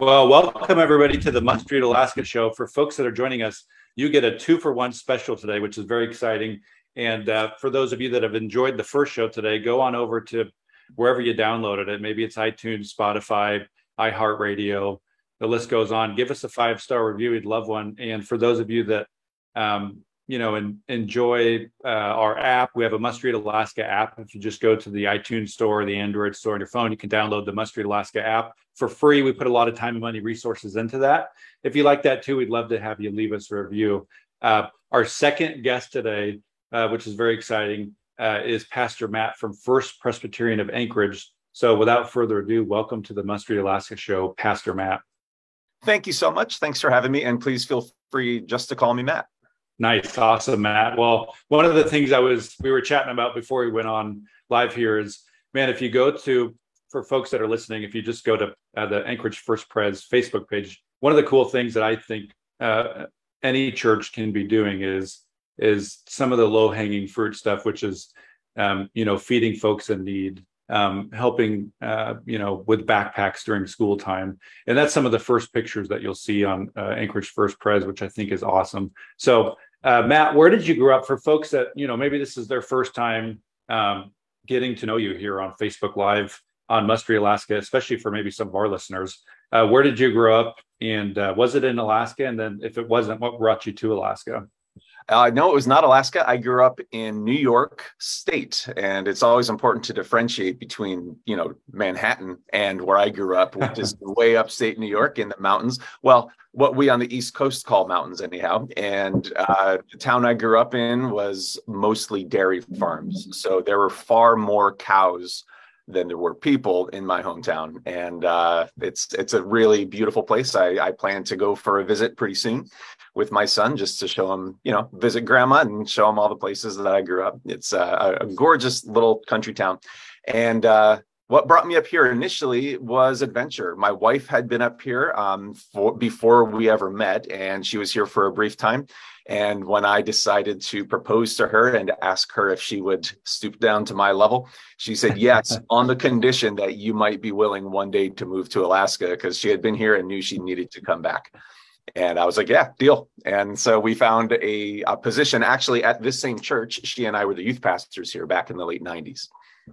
Well, welcome everybody to the Must Read Alaska show. For folks that are joining us, you get a two for one special today, which is very exciting. And uh, for those of you that have enjoyed the first show today, go on over to wherever you downloaded it. Maybe it's iTunes, Spotify, iHeartRadio. The list goes on. Give us a five star review. We'd love one. And for those of you that um, you know, and enjoy uh, our app. We have a Must Read Alaska app. If you just go to the iTunes store or the Android store on your phone, you can download the Must Read Alaska app for free. We put a lot of time and money resources into that. If you like that too, we'd love to have you leave us a review. Uh, our second guest today, uh, which is very exciting, uh, is Pastor Matt from First Presbyterian of Anchorage. So without further ado, welcome to the Must Read Alaska show, Pastor Matt. Thank you so much. Thanks for having me. And please feel free just to call me Matt. Nice, awesome, Matt. Well, one of the things I was we were chatting about before we went on live here is, man, if you go to for folks that are listening, if you just go to uh, the Anchorage First Pres Facebook page, one of the cool things that I think uh, any church can be doing is is some of the low hanging fruit stuff, which is um, you know feeding folks in need, um, helping uh, you know with backpacks during school time, and that's some of the first pictures that you'll see on uh, Anchorage First Pres, which I think is awesome. So uh, Matt, where did you grow up? For folks that you know, maybe this is their first time um, getting to know you here on Facebook Live on Must Alaska, especially for maybe some of our listeners. Uh, where did you grow up, and uh, was it in Alaska? And then, if it wasn't, what brought you to Alaska? Uh, no, it was not Alaska. I grew up in New York State, and it's always important to differentiate between, you know, Manhattan and where I grew up, which is way upstate New York in the mountains. Well, what we on the East Coast call mountains, anyhow. And uh, the town I grew up in was mostly dairy farms, so there were far more cows than there were people in my hometown, and uh, it's it's a really beautiful place. I, I plan to go for a visit pretty soon with my son just to show him, you know, visit grandma and show him all the places that I grew up. It's a, a gorgeous little country town. And uh, what brought me up here initially was adventure. My wife had been up here um, for, before we ever met, and she was here for a brief time. And when I decided to propose to her and ask her if she would stoop down to my level, she said yes, on the condition that you might be willing one day to move to Alaska because she had been here and knew she needed to come back. And I was like, yeah, deal. And so we found a, a, position actually at this same church. She and I were the youth pastors here back in the late 90s.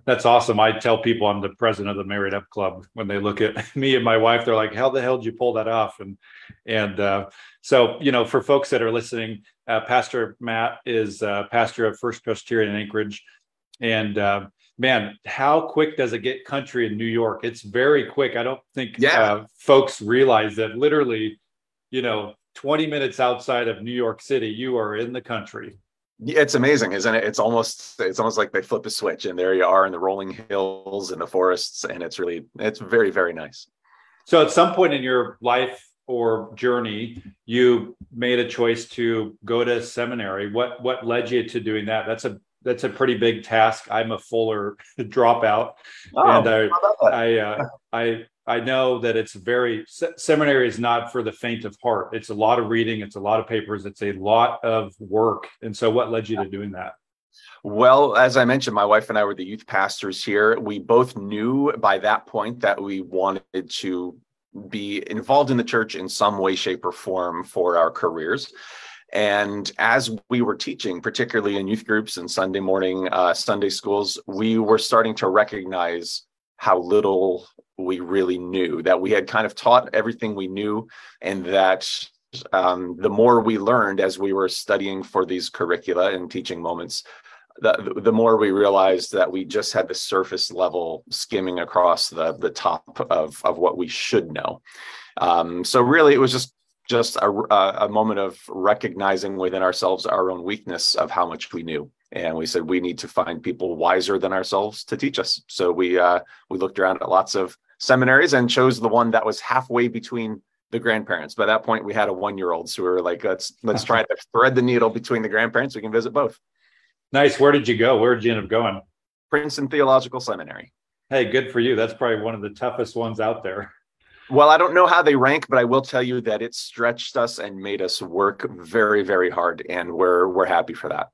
That's awesome. I tell people I'm the president of the Married Up Club. When they look at me and my wife, they're like, "How the hell did you pull that off?" And and uh, so you know, for folks that are listening, uh, Pastor Matt is uh, pastor of First Presbyterian in Anchorage, and uh, man, how quick does it get country in New York? It's very quick. I don't think yeah. Uh, folks realize that literally you know 20 minutes outside of new york city you are in the country it's amazing isn't it? It's almost it's almost like they flip a switch and there you are in the rolling hills and the forests and it's really it's very very nice. So at some point in your life or journey you made a choice to go to seminary. What what led you to doing that? That's a that's a pretty big task. I'm a fuller dropout. Oh, and i i uh, i I know that it's very seminary is not for the faint of heart. It's a lot of reading, it's a lot of papers, it's a lot of work. And so, what led you to doing that? Well, as I mentioned, my wife and I were the youth pastors here. We both knew by that point that we wanted to be involved in the church in some way, shape, or form for our careers. And as we were teaching, particularly in youth groups and Sunday morning uh, Sunday schools, we were starting to recognize how little we really knew, that we had kind of taught everything we knew, and that um, the more we learned as we were studying for these curricula and teaching moments, the, the more we realized that we just had the surface level skimming across the, the top of, of what we should know. Um, so really, it was just just a, a moment of recognizing within ourselves our own weakness of how much we knew and we said we need to find people wiser than ourselves to teach us so we uh, we looked around at lots of seminaries and chose the one that was halfway between the grandparents. By that point, we had a one-year-old, so we were like, let's let's try to thread the needle between the grandparents. We can visit both. Nice. Where did you go? Where did you end up going? Princeton Theological Seminary. Hey, good for you. That's probably one of the toughest ones out there. Well, I don't know how they rank, but I will tell you that it stretched us and made us work very, very hard, and we're we're happy for that.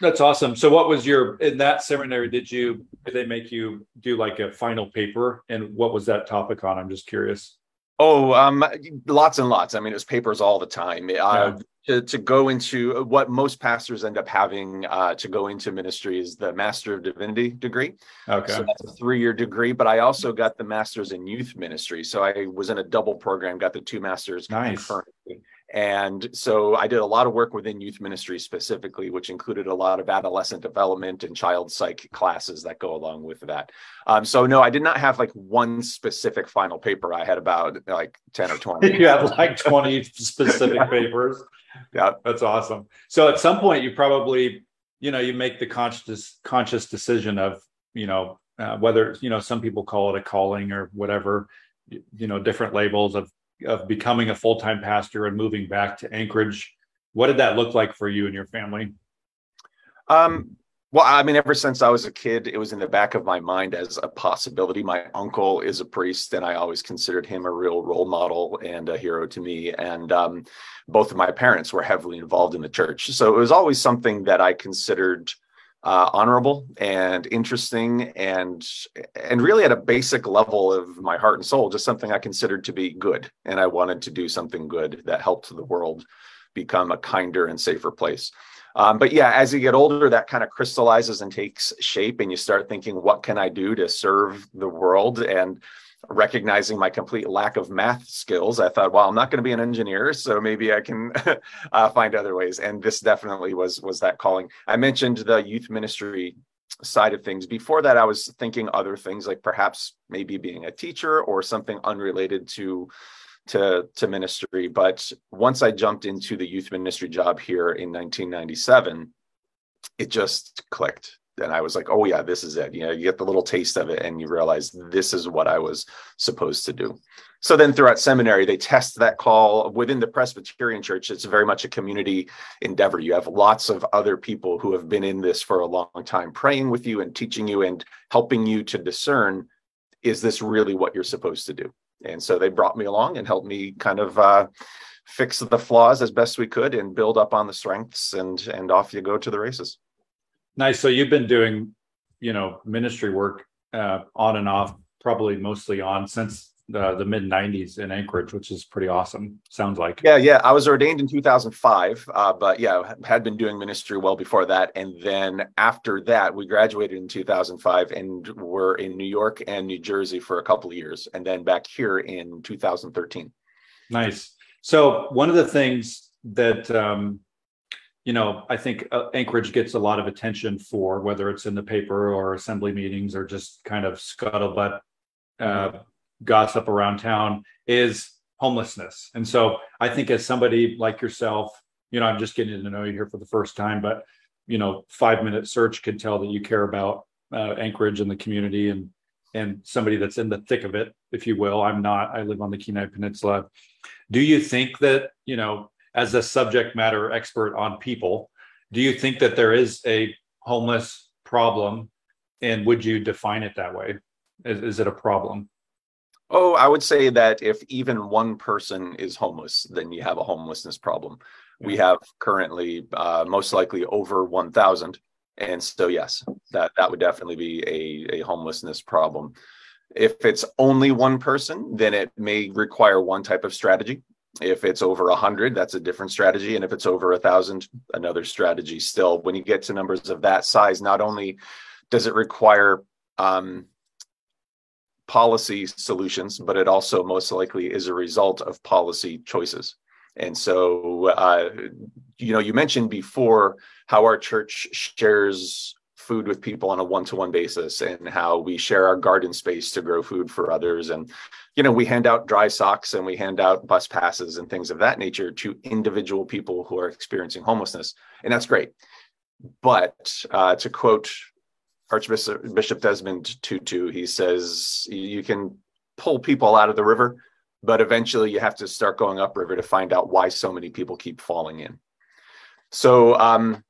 That's awesome. So, what was your in that seminary? Did you did they make you do like a final paper, and what was that topic on? I'm just curious. Oh, um, lots and lots. I mean, it was papers all the time. Uh, to, to, go into what most pastors end up having uh, to go into ministry is the Master of Divinity degree. Okay. So that's a three year degree, but I also got the Master's in Youth Ministry. So I was in a double program, got the two Masters nice. concurrently. And so I did a lot of work within youth ministry specifically, which included a lot of adolescent development and child psych classes that go along with that. Um, so no, I did not have like one specific final paper. I had about like 10 or 20. you had like 20 specific papers. Yeah. That's awesome. So at some point you probably, you know, you make the conscious conscious decision of, you know, uh, whether, you know, some people call it a calling or whatever, you know, different labels of of becoming a full-time pastor and moving back to Anchorage. What did that look like for you and your family? Um, well, I mean, ever since I was a kid, it was in the back of my mind as a possibility. My uncle is a priest, and I always considered him a real role model and a hero to me. And um, both of my parents were heavily involved in the church. So it was always something that I considered uh, honorable and interesting and and really at a basic level of my heart and soul just something i considered to be good. And i wanted to do something good that helped the world become a kinder and safer place. Um, but yeah as you get older that kind of crystallizes and takes shape and you start thinking what can i do to serve the world? And recognizing my complete lack of math skills, I thought, well, I'm not going to be an engineer, so maybe I can uh, find other ways. And this definitely was was that calling. I mentioned the youth ministry side of things. Before that, I was thinking other things like perhaps maybe being a teacher or something unrelated to to to ministry. But once I jumped into the youth ministry job here in 1997, it just clicked and I was like, oh yeah, this is it. You know, you get the little taste of it and you realize this is what I was supposed to do. So then throughout seminary, they test that call within the Presbyterian church. It's very much a community endeavor. You have lots of other people who have been in this for a long time, praying with you and teaching you and helping you to discern, is this really what you're supposed to do? And so they brought me along and helped me kind of uh, fix the flaws as best we could and build up on the strengths and and off you go to the races. Nice. So you've been doing, you know, ministry work uh, on and off, probably mostly on since the, the mid 90s in Anchorage, which is pretty awesome. Sounds like. Yeah, yeah. I was ordained in 2005, uh, but yeah, had been doing ministry well before that. And then after that, we graduated in 2005 and were in New York and New Jersey for a couple of years, and then back here in 2013. Nice. So one of the things that um, you know, I think uh, Anchorage gets a lot of attention for whether it's in the paper or assembly meetings or just kind of scuttlebutt uh, gossip around town is homelessness. And so I think as somebody like yourself, you know, I'm just getting to know you here for the first time, but you know, five minute search can tell that you care about uh, Anchorage and the community and and somebody that's in the thick of it, if you will. I'm not. I live on the Kenai Peninsula. Do you think that you know as a subject matter expert on people, do you think that there is a homeless problem? And would you define it that way? Is, is it a problem? Oh, I would say that if even one person is homeless, then you have a homelessness problem. We have currently uh, most likely over 1,000. And so, yes, that, that would definitely be a, a homelessness problem. If it's only one person, then it may require one type of strategy. If it's over a hundred, that's a different strategy. And if it's over a thousand, another strategy still. When you get to numbers of that size, not only does it require um, policy solutions, but it also most likely is a result of policy choices. And so, uh, you know, you mentioned before how our church shares food with people on a one-to-one basis and how we share our garden space to grow food for others and you know we hand out dry socks and we hand out bus passes and things of that nature to individual people who are experiencing homelessness and that's great but uh, to quote archbishop bishop desmond tutu he says you can pull people out of the river, but eventually you have to start going upriver to find out why so many people keep falling in. So um,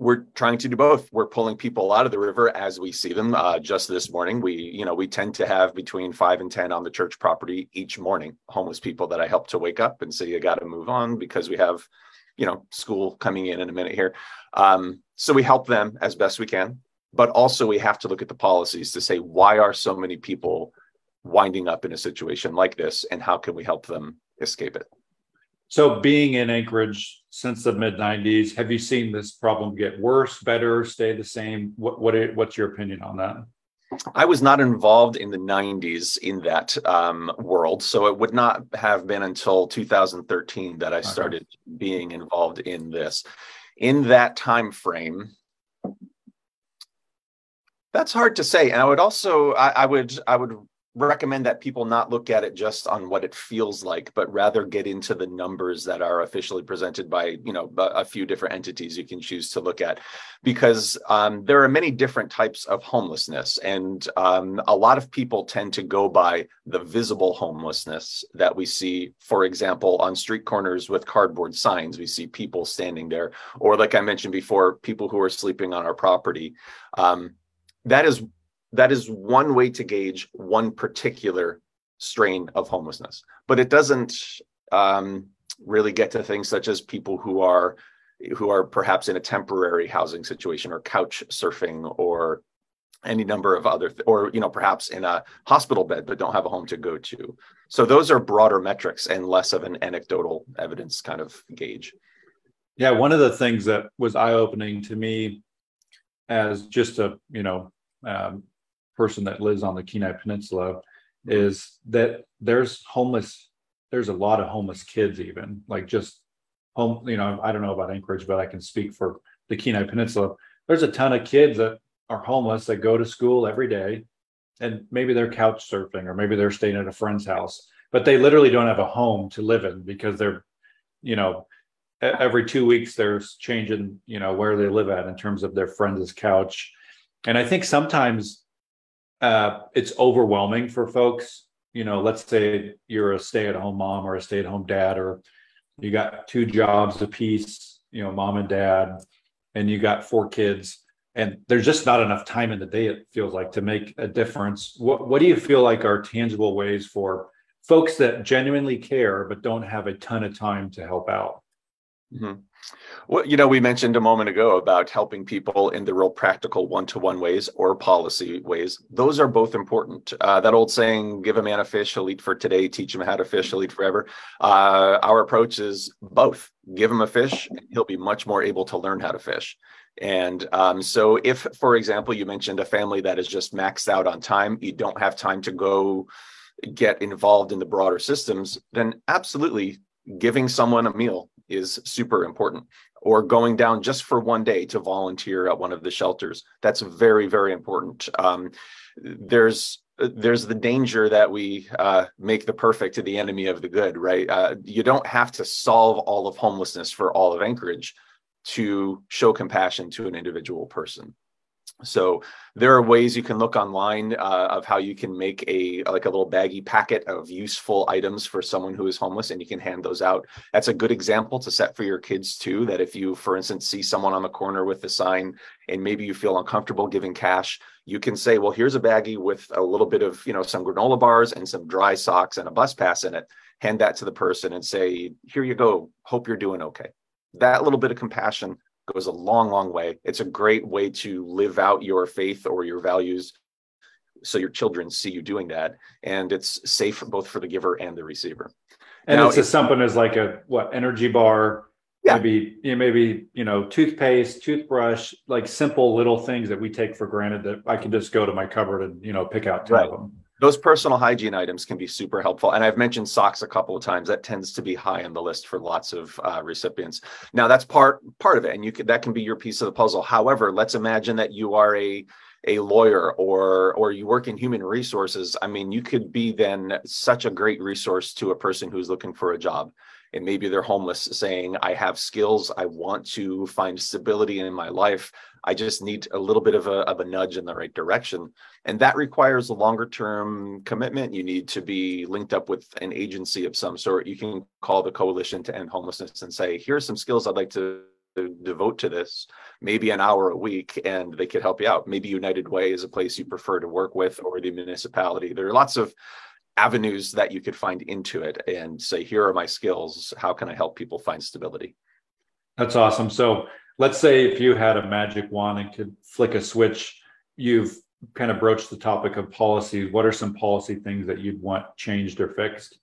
we're trying to do both. We're pulling people out of the river as we see them. Uh, just this morning, we you know we tend to have between five and ten on the church property each morning. Homeless people that I help to wake up and say you got to move on because we have you know school coming in in a minute here. Um, so we help them as best we can, but also we have to look at the policies to say why are so many people winding up in a situation like this, and how can we help them escape it. So, being in Anchorage since the mid '90s, have you seen this problem get worse, better, stay the same? What what what's your opinion on that? I was not involved in the 90s in that um, world, so it would not have been until 2013 that I started okay. being involved in this. In that time frame, that's hard to say, and I would also I, I would I would recommend that people not look at it just on what it feels like but rather get into the numbers that are officially presented by you know a few different entities you can choose to look at. Because um, there are many different types of homelessness and um, a lot of people tend to go by the visible homelessness that we see for example on street corners with cardboard signs. We see people standing there or like i mentioned before people who are sleeping on our property. Um, that is that is one way to gauge one particular strain of homelessness. But it doesn't um, really get to things such as people who are who are perhaps in a temporary housing situation or couch surfing or any number of other th- or you know perhaps in a hospital bed but don't have a home to go to. So those are broader metrics and less of an anecdotal evidence kind of gauge. Yeah one of the things that was eye-opening to me as just a you know um, person that lives on the Kenai Peninsula is that there's homeless, there's a lot of homeless kids, even like just home, you know, I don't know about Anchorage, but I can speak for the Kenai Peninsula. There's a ton of kids that are homeless that go to school every day and maybe they're couch surfing or maybe they're staying at a friend's house, but they literally don't have a home to live in because they're, you know, every two weeks there's changing, you know, where they live at in terms of their friend's couch. And I think sometimes uh, it's overwhelming for folks. You know, let's say you're a stay-at-home mom or a stay-at-home dad, or you got two jobs apiece, you know, mom and dad, and you got four kids, and there's just not enough time in the day. It feels like to make a difference. What What do you feel like are tangible ways for folks that genuinely care but don't have a ton of time to help out? Mm-hmm. Well, you know, we mentioned a moment ago about helping people in the real practical one to one ways or policy ways. Those are both important. Uh, that old saying, give a man a fish, he'll eat for today, teach him how to fish, he'll eat forever. Uh, our approach is both. Give him a fish, he'll be much more able to learn how to fish. And um, so, if, for example, you mentioned a family that is just maxed out on time, you don't have time to go get involved in the broader systems, then absolutely giving someone a meal is super important or going down just for one day to volunteer at one of the shelters. That's very very important. Um, there's there's the danger that we uh, make the perfect to the enemy of the good right? Uh, you don't have to solve all of homelessness for all of anchorage to show compassion to an individual person so there are ways you can look online uh, of how you can make a like a little baggy packet of useful items for someone who is homeless, and you can hand those out. That's a good example to set for your kids too. That if you, for instance, see someone on the corner with a sign, and maybe you feel uncomfortable giving cash, you can say, "Well, here's a baggie with a little bit of you know some granola bars and some dry socks and a bus pass in it." Hand that to the person and say, "Here you go. Hope you're doing okay." That little bit of compassion goes a long, long way. It's a great way to live out your faith or your values so your children see you doing that. And it's safe both for the giver and the receiver. And now, it's as simple as like a what energy bar, yeah. maybe you know, maybe you know toothpaste, toothbrush, like simple little things that we take for granted that I can just go to my cupboard and you know pick out ten right. of them those personal hygiene items can be super helpful. And i've mentioned socks a couple of times. That tends to be high on the list for lots of uh, recipients. Now that's part part of it. And you could that can be your piece of the puzzle. However let's imagine that you are a a lawyer or or you work in human resources. I mean you could be then such a great resource to a person who's looking for a job and maybe they're homeless saying i have skills i want to find stability in my life. I just need a little bit of a, of a nudge in the right direction. And that requires a longer term commitment. You need to be linked up with an agency of some sort. You can call the coalition to end homelessness and say here are some skills i'd like to devote to this maybe an hour a week and they could help you out. Maybe united way is a place you prefer to work with or the municipality. There are lots of avenues that you could find into it and say here are my skills. How can i help people find stability? That's awesome. So let's say if you had a magic wand and could flick a switch you've kind of broached the topic of policies what are some policy things that you'd want changed or fixed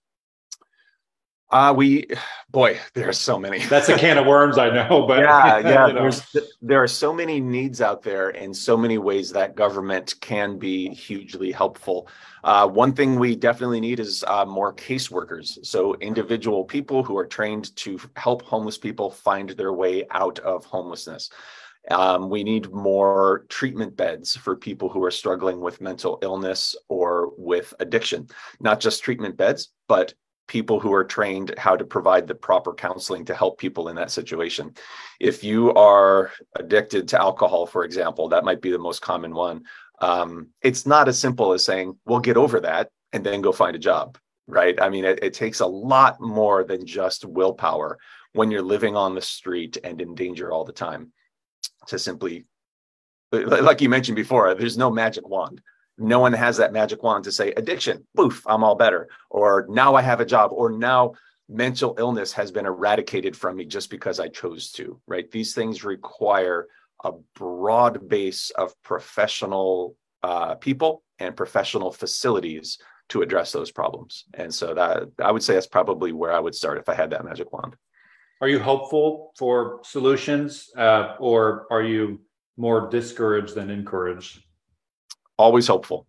uh, we, boy, there are so many. That's a can of worms, I know, but yeah, yeah. You know. There's there are so many needs out there, and so many ways that government can be hugely helpful. Uh, one thing we definitely need is uh, more caseworkers. So individual people who are trained to help homeless people find their way out of homelessness. Um, we need more treatment beds for people who are struggling with mental illness or with addiction. Not just treatment beds, but people who are trained how to provide the proper counseling to help people in that situation. If you are addicted to alcohol, for example, that might be the most common one. Um, it's not as simple as saying, we'll get over that and then go find a job, right? I mean, it, it takes a lot more than just willpower when you're living on the street and in danger all the time to simply, like you mentioned before, there's no magic wand no one has that magic wand to say addiction poof i'm all better or now i have a job or now mental illness has been eradicated from me just because i chose to right? These things require a broad base of professional uh, people and professional facilities to address those problems. And so that i would say that's probably where i would start if i had that magic wand. Are you hopeful for solutions uh, or are you more discouraged than encouraged always hopeful.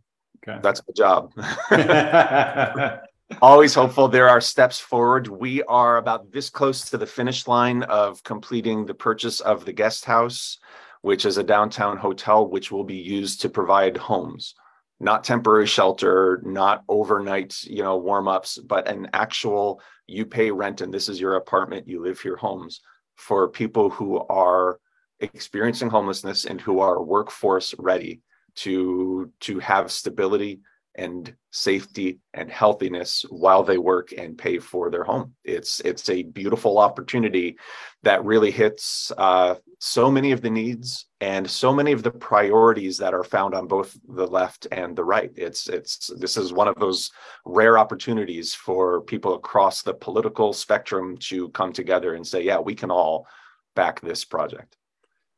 Okay. That's my job. always hopeful. There are steps forward. We are about this close to the finish line of completing the purchase of the guest house, which is a downtown hotel, which will be used to provide homes, not temporary shelter, not overnight, you know, warm ups, but an actual you pay rent and this is your apartment, you live here homes for people who are experiencing homelessness and who are workforce ready to to have stability and safety and healthiness while they work and pay for their home. It's it's a beautiful opportunity that really hits uh, so many of the needs and so many of the priorities that are found on both the left and the right. It's it's this is one of those rare opportunities for people across the political spectrum to come together and say, yeah, we can all back this project.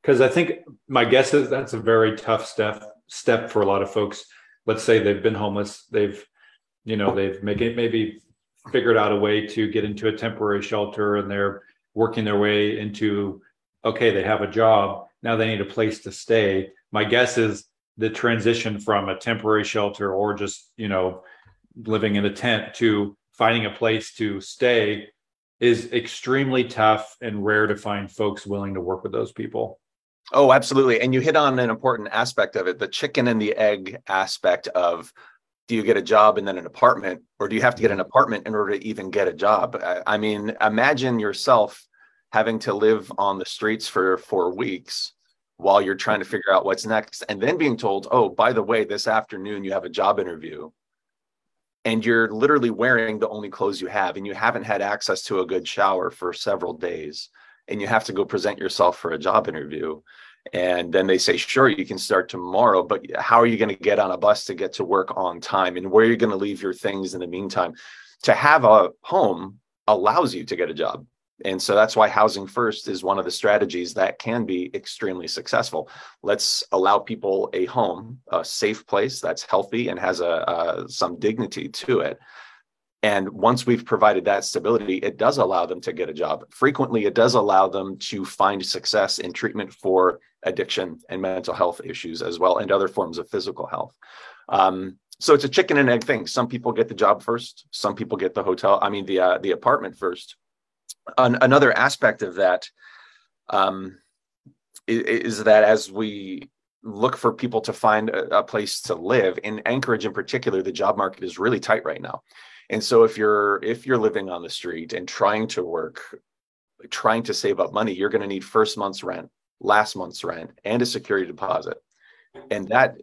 Because I think my guess is that's a very tough step step for a lot of folks. Let's say they've been homeless, they've, you know, they've make it, maybe figured out a way to get into a temporary shelter and they're working their way into, okay, they have a job. Now they need a place to stay. My guess is the transition from a temporary shelter or just, you know, living in a tent to finding a place to stay is extremely tough and rare to find folks willing to work with those people. Oh, absolutely. And you hit on an important aspect of it the chicken and the egg aspect of do you get a job and then an apartment, or do you have to get an mm-hmm. apartment in order to even get a job? I mean, imagine yourself having to live on the streets for four weeks while you're trying to mm-hmm. figure out what's next, and then being told, oh, by the way, this afternoon you have a job interview. And you're literally wearing the only clothes you have, and you haven't had access to a good shower for several days and you have to go present yourself for a job interview. And then they say sure you can start tomorrow but how are you going to get on a bus to get to work on time? And where are you going to leave your things in the meantime? To have a home allows you to get a job. And so that's why housing first is one of the strategies that can be extremely successful. Let's allow people a home a safe place that's healthy and has a, some dignity to it and once we've provided that stability, it does allow them to get a job. Frequently, it does allow them to find success in treatment for addiction and mental health issues as well, and other forms of physical health. Um, so it's a chicken and egg thing. Some people get the job first. Some people get the hotel. I mean, the uh, the apartment first. An- another aspect of that um, is, is that as we look for people to find a, a place to live in Anchorage, in particular, the job market is really tight right now And so if you're if you're living on the street and trying to work, trying to save up money, you're going to need first month's rent, last month's rent, and a security deposit. And that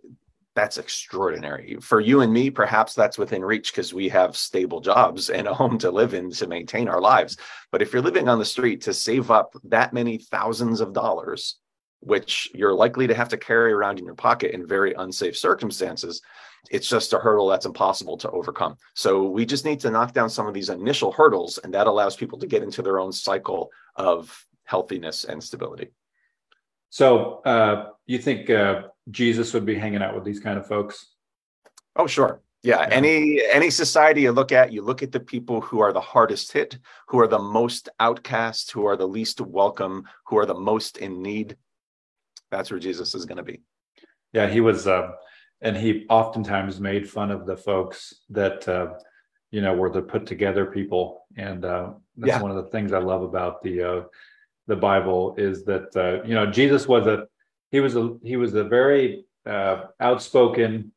that's extraordinary. For you and me, perhaps that's within reach because we have stable jobs and a home to live in to maintain our lives. But if you're living on the street to save up that many thousands of dollars, which you're likely to have to carry around in your pocket in very unsafe circumstances, it's just a hurdle that's impossible to overcome. So we just need to knock down some of these initial hurdles, and that allows people to get into their own cycle of healthiness and stability. So uh, you think uh, Jesus would be hanging out with these kind of folks? Oh, sure. Yeah. yeah. Any any society you look at, you look at the people who are the hardest hit, who are the most outcast, who are the least welcome, who are the most in need. That's where Jesus is going to be. Yeah, he was. Uh, and he oftentimes made fun of the folks that uh, you know were the put together people. And uh, that's yeah. one of the things i love about the uh, the bible is that uh, you know jesus was a he was a he was a very uh, outspoken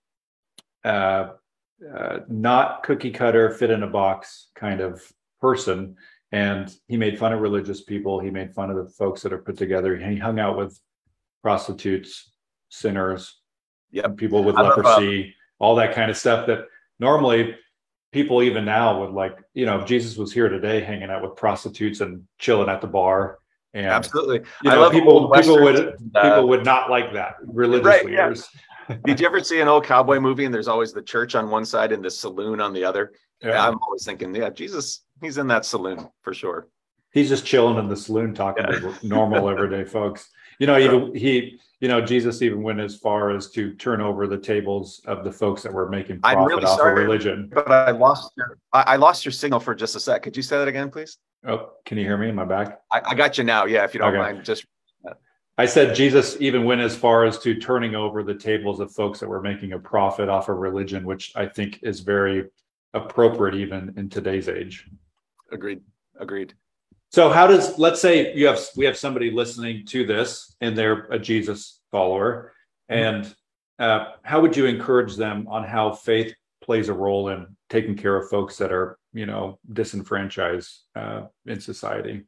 uh, not cookie cutter fit in a box kind of person. And he made fun of religious people. He made fun of the folks that are put together. He hung out with prostitutes sinners yeah, people with leprosy, all that kind of stuff that normally people even now would like, you know, if Jesus was here today hanging out with prostitutes and chilling at the bar. And absolutely. You know, people people would uh, people would not like that, religious right, leaders. Yeah. Did you ever see an old cowboy movie and there's always the church on one side and the saloon on the other? Yeah. I'm always thinking, yeah, Jesus, he's in that saloon for sure. He's just chilling in the saloon talking yeah. to normal everyday folks. You know, even he you know, Jesus even went as far as to turn over the tables of the folks that were making profit really off sorry, of religion. But I lost your I, lost your signal for just a sec. Could you say that again, please? Oh, can you hear me? Am I back? I, I got you now. Yeah, if you don't okay. mind, just I said Jesus even went as far as to turning over the tables of folks that were making a profit off of religion, which I think is very appropriate even in today's age. Agreed. Agreed. So how does let's say you have we have somebody listening to this and they're a Jesus follower, and uh, how would you encourage them on how faith plays a role in taking care of folks that are you know disenfranchised uh, in society?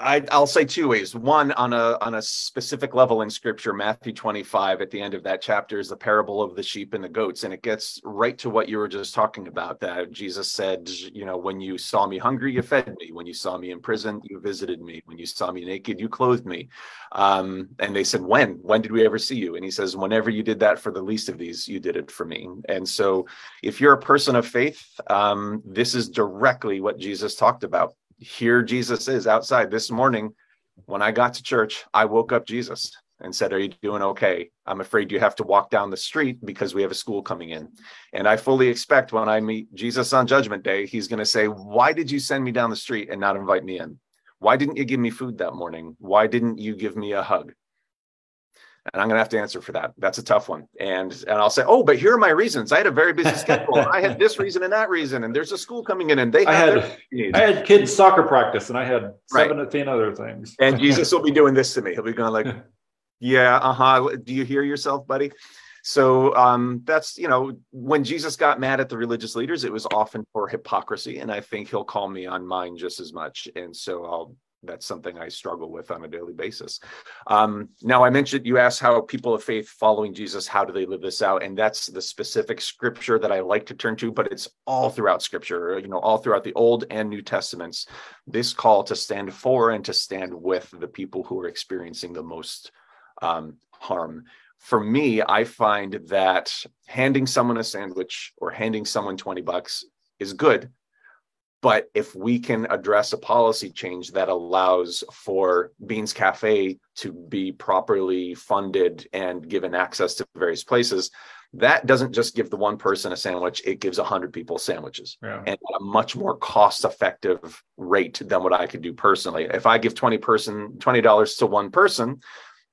I, will say two ways. One, on a on a specific level in Scripture, Matthew 25, at the end of that chapter, is the parable of the sheep and the goats, and it gets right to what you were just talking about. That Jesus said, you know, when you saw me hungry, you fed me. When you saw me in prison, you visited me. When you saw me naked, you clothed me. Um, and they said, when? When did we ever see you? And he says, whenever you did that for the least of these, you did it for me. And so, if you're a person of faith, um, this is directly what Jesus talked about here Jesus is outside this morning. When I got to church, I woke up Jesus and said, Are you doing okay? I'm afraid you have to walk down the street because we have a school coming in. And I fully expect when I meet Jesus on Judgment Day, he's going to say, Why did you send me down the street and not invite me in? Why didn't you give me food that morning? Why didn't you give me a hug? And I'm going to have to answer for that. That's a tough one. And and I'll say, oh, but here are my reasons. I had a very busy schedule. I had this reason and that reason, and there's a school coming in, and they I had I had kids soccer practice, and I had seven right. ten other things. And Jesus will be doing this to me. He'll be going like, yeah, uh huh. Do you hear yourself, buddy? So um, that's you know when Jesus got mad at the religious leaders, it was often for hypocrisy, and I think he'll call me on mine just as much. And so I'll that's something I struggle with on a daily basis. Um, now, I mentioned you asked how people of faith following Jesus, how do they live this out? And that's the specific scripture that I like to turn to, but it's all throughout scripture, you know, all throughout the Old and New Testaments. This call to stand for and to stand with the people who are experiencing the most um, harm. For me, I find that handing someone a sandwich or handing someone 20 bucks is good but if we can address a policy change that allows for Beans Cafe to be properly funded and given access to various places, that doesn't just give the one person a sandwich, it gives 100 people sandwiches yeah. and at a much more cost effective rate than what I could do personally. If I give 20 person $20 to one person,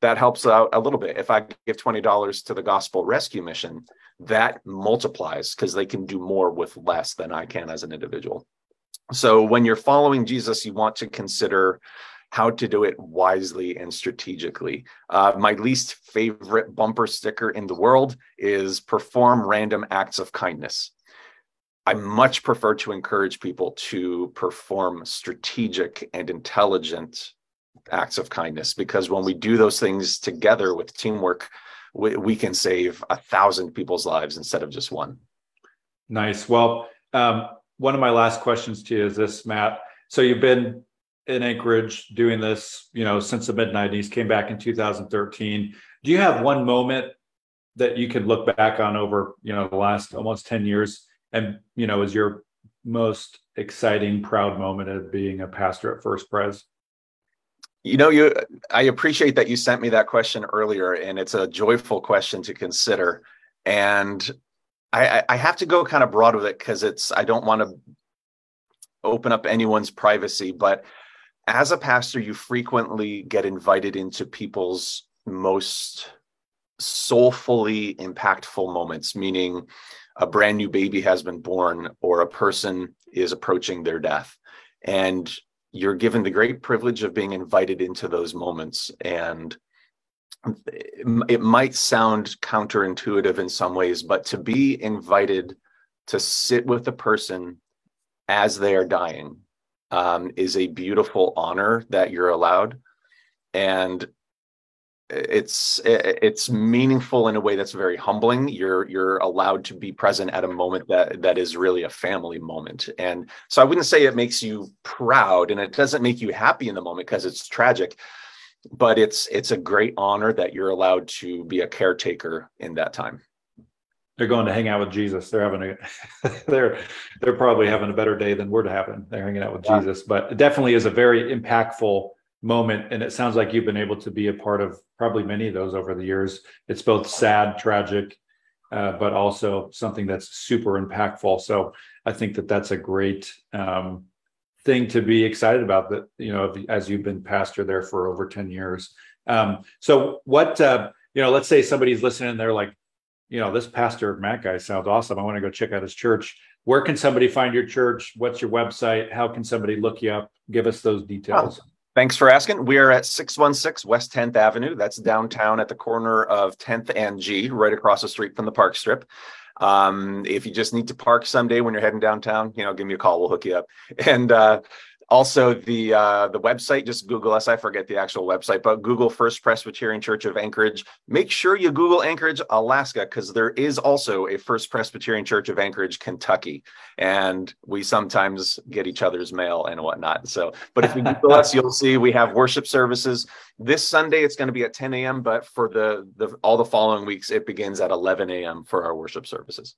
that helps out a little bit. If I give $20 to the Gospel Rescue Mission, that multiplies because they can do more with less than I can as an individual. So when you're following Jesus, you want to consider how to do it wisely and strategically. Uh, my least favorite bumper sticker in the world is perform random acts of kindness. I much prefer to encourage people to perform strategic and intelligent acts of kindness because when we do those things together with teamwork, we, we can save a thousand people's lives instead of just one. Nice. Well, um, one of my last questions to you is this, Matt. So you've been in Anchorage doing this, you know, since the mid 90s, came back in 2013. Do you have one moment that you can look back on over, you know, the last almost 10 years and, you know, is your most exciting, proud moment of being a pastor at First Pres? You know, you I appreciate that you sent me that question earlier, and it's a joyful question to consider. And I, I have to go kind of broad with it because it's I don't want to open up anyone's privacy, but as a pastor, you frequently get invited into people's most soulfully impactful moments, meaning a brand new baby has been born or a person is approaching their death. And you're given the great privilege of being invited into those moments. And it might sound counterintuitive in some ways, but to be invited to sit with a person as they are dying um, is a beautiful honor that you're allowed, and it's it's meaningful in a way that's very humbling. You're you're allowed to be present at a moment that that is really a family moment, and so I wouldn't say it makes you proud, and it doesn't make you happy in the moment because it's tragic, but it's it's a great honor that you're allowed to be a caretaker in that time they're going to hang out with Jesus. They're having a they're they're probably having a better day than we're having. They're hanging out with yeah. Jesus, but it definitely is a very impactful moment. And it sounds like you've been able to be a part of probably many of those over the years. It's both sad, tragic, uh, but also something that's super impactful. So I think that that's a great um, thing to be excited about. That you know, as you've been pastor there for over ten years. Um, so what uh, you know, let's say somebody's listening, they're like you know, this pastor Matt guy sounds awesome. I want to go check out his church. Where can somebody find your church? What's your website? How can somebody look you up? Give us those details. Oh, thanks for asking. We are at 616 West 10th Avenue. That's downtown at the corner of 10th and G, right across the street from the park strip. Um, if you just need to park someday when you're heading downtown, you know, give me a call. We'll hook you up. And uh, also the uh, the website just google us i forget the actual website but google first presbyterian church of anchorage. Make sure you google anchorage alaska because there is also a first presbyterian church of anchorage kentucky. And we sometimes get each other's mail and whatnot. So but if you google us you'll see we have worship services. This sunday it's going to be at 10 a.m but for the, the all the following weeks it begins at 11 a.m for our worship services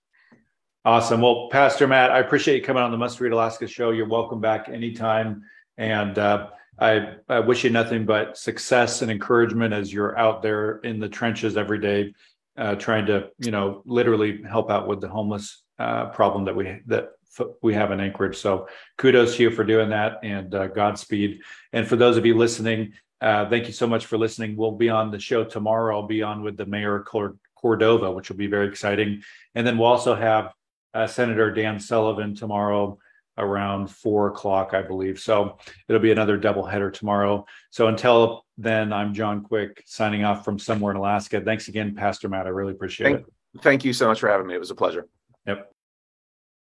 Awesome. Well, Pastor Matt, I appreciate you coming on the Must Read Alaska show. You're welcome back anytime. And uh, I, I, wish you nothing but success and encouragement as you're out there in the trenches every day, uh, trying to, you know, literally help out with the homeless uh, problem that we that we have in Anchorage. So kudos to you for doing that, and uh, Godspeed. And for those of you listening, uh, thank you so much for listening. We'll be on the show tomorrow. I'll be on with the mayor of Cordova, which will be very exciting. And then we'll also have uh, Senator Dan Sullivan tomorrow around four o'clock, I believe. So it'll be another double header tomorrow. So until then, I'm John Quick signing off from somewhere in Alaska. Thanks again, Pastor Matt. I really appreciate thank, it. Thank you so much for having me. It was a pleasure. Yep.